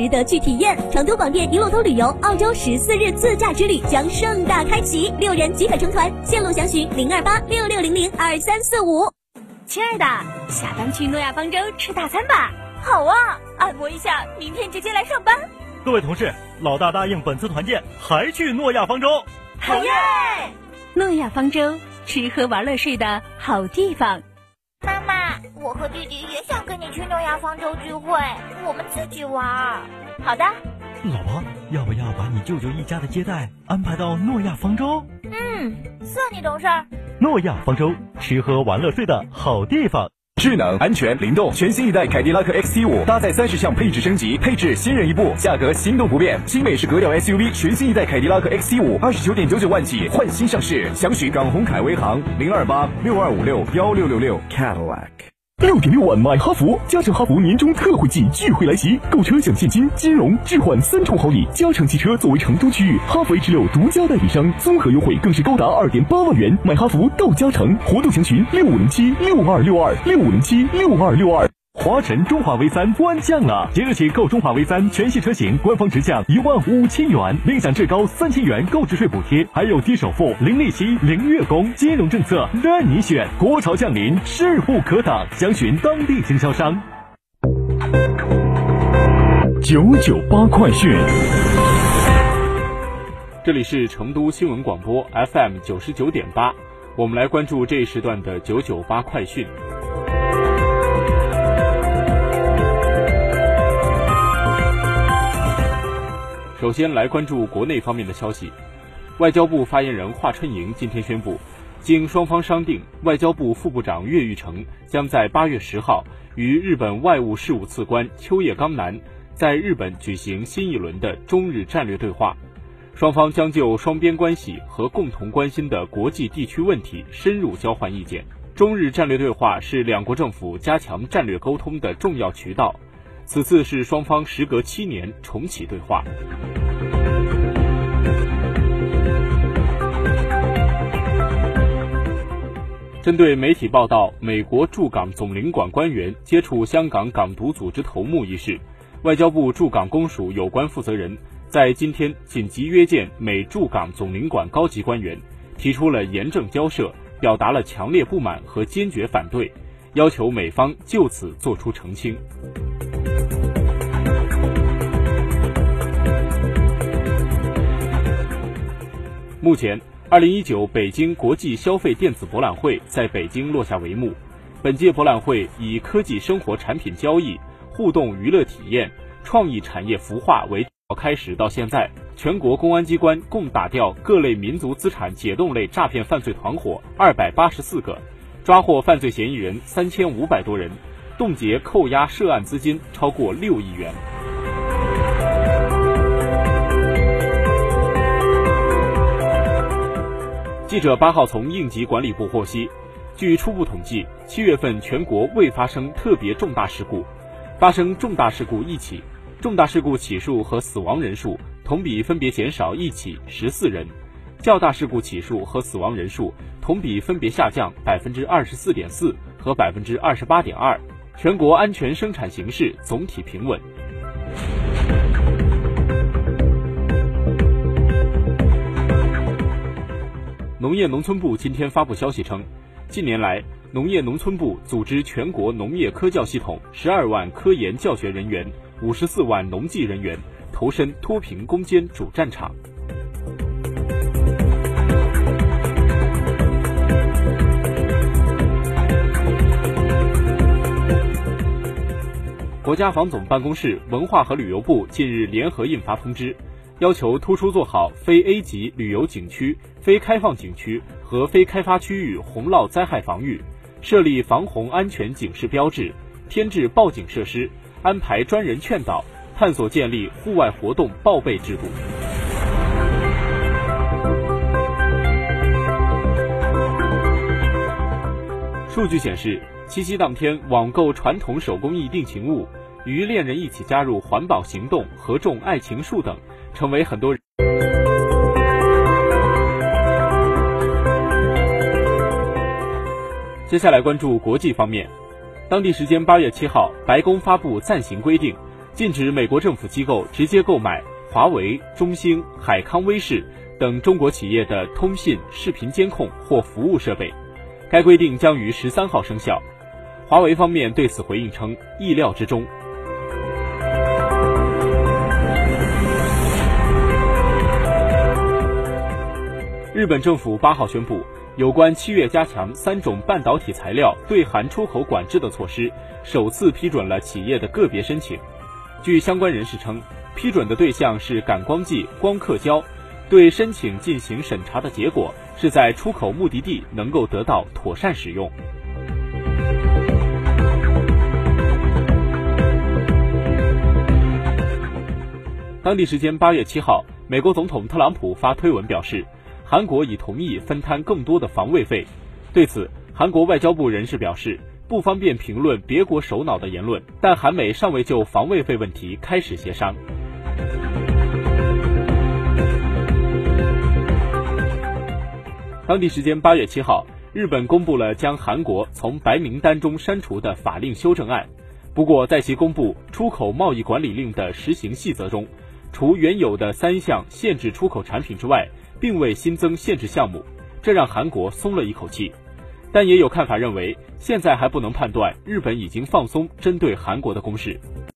值得去体验。成都广电一路通旅游澳洲十四日自驾之旅将盛大开启，六人即可成团，线路详询零二八六六零零二三四五。亲爱的，下班去诺亚方舟吃大餐吧。好啊，按摩一下，明天直接来上班。各位同事，老大答应本次团建还去诺亚方舟。好耶！诺亚方舟，吃喝玩乐睡的好地方。我和弟弟也想跟你去诺亚方舟聚会，我们自己玩。好的。老婆，要不要把你舅舅一家的接待安排到诺亚方舟？嗯，算你懂事儿。诺亚方舟，吃喝玩乐睡的好地方。智能、安全、灵动，全新一代凯迪拉克 XT 五搭载三十项配置升级，配置新人一部，价格心动不变。新美式格调 SUV，全新一代凯迪拉克 XT 五二十九点九九万起，换新上市，详询港宏凯威行零二八六二五六幺六六六 Cadillac。六点六万买哈弗，加诚哈弗年终特惠季聚会来袭，购车享现金、金融、置换三重好礼。加诚汽车作为成都区域哈弗 H 六独家代理商，综合优惠更是高达二点八万元。买哈弗到加诚，活动详询六五零七六二六二六五零七六二六二。华晨中华 V 三官降了，即日起购中华 V 三全系车型，官方直降一万五千元，另享至高三千元购置税补贴，还有低首付、零利息、零月供，金融政策任你选。国潮降临，势不可挡，详询当地经销商。九九八快讯，这里是成都新闻广播 FM 九十九点八，我们来关注这一时段的九九八快讯。首先来关注国内方面的消息，外交部发言人华春莹今天宣布，经双方商定，外交部副部长岳玉成将在八月十号与日本外务事务次官秋叶刚男在日本举行新一轮的中日战略对话，双方将就双边关系和共同关心的国际地区问题深入交换意见。中日战略对话是两国政府加强战略沟通的重要渠道。此次是双方时隔七年重启对话。针对媒体报道美国驻港总领馆官员接触香港港独组织头目一事，外交部驻港公署有关负责人在今天紧急约见美驻港总领馆高级官员，提出了严正交涉，表达了强烈不满和坚决反对，要求美方就此作出澄清。目前，二零一九北京国际消费电子博览会在北京落下帷幕。本届博览会以科技生活产品交易、互动娱乐体验、创意产业孵化为开始到现在，全国公安机关共打掉各类民族资产解冻类诈骗犯罪团伙二百八十四个，抓获犯罪嫌疑人三千五百多人，冻结扣押涉案资金超过六亿元。记者八号从应急管理部获悉，据初步统计，七月份全国未发生特别重大事故，发生重大事故一起，重大事故起数和死亡人数同比分别减少一起十四人，较大事故起数和死亡人数同比分别下降百分之二十四点四和百分之二十八点二，全国安全生产形势总体平稳。农业农村部今天发布消息称，近年来，农业农村部组织全国农业科教系统十二万科研教学人员、五十四万农技人员投身脱贫攻坚主战场。国家防总办公室、文化和旅游部近日联合印发通知。要求突出做好非 A 级旅游景区、非开放景区和非开发区域洪涝灾害防御，设立防洪安全警示标志，添置报警设施，安排专人劝导，探索建立户外活动报备制度。数据显示，七夕当天网购传统手工艺定情物，与恋人一起加入环保行动，合种爱情树等。成为很多人。接下来关注国际方面，当地时间八月七号，白宫发布暂行规定，禁止美国政府机构直接购买华为、中兴、海康威视等中国企业的通信、视频监控或服务设备。该规定将于十三号生效。华为方面对此回应称，意料之中。日本政府八号宣布，有关七月加强三种半导体材料对韩出口管制的措施，首次批准了企业的个别申请。据相关人士称，批准的对象是感光剂、光刻胶。对申请进行审查的结果是在出口目的地能够得到妥善使用。当地时间八月七号，美国总统特朗普发推文表示，韩国已同意分摊更多的防卫费。对此，韩国外交部人士表示，不方便评论别国首脑的言论，但韩美尚未就防卫费问题开始协商。当地时间八月七号，日本公布了将韩国从白名单中删除的法令修正案。不过，在其公布出口贸易管理令的实行细则中，除原有的三项限制出口产品之外，并未新增限制项目，这让韩国松了一口气。但也有看法认为，现在还不能判断日本已经放松针对韩国的攻势。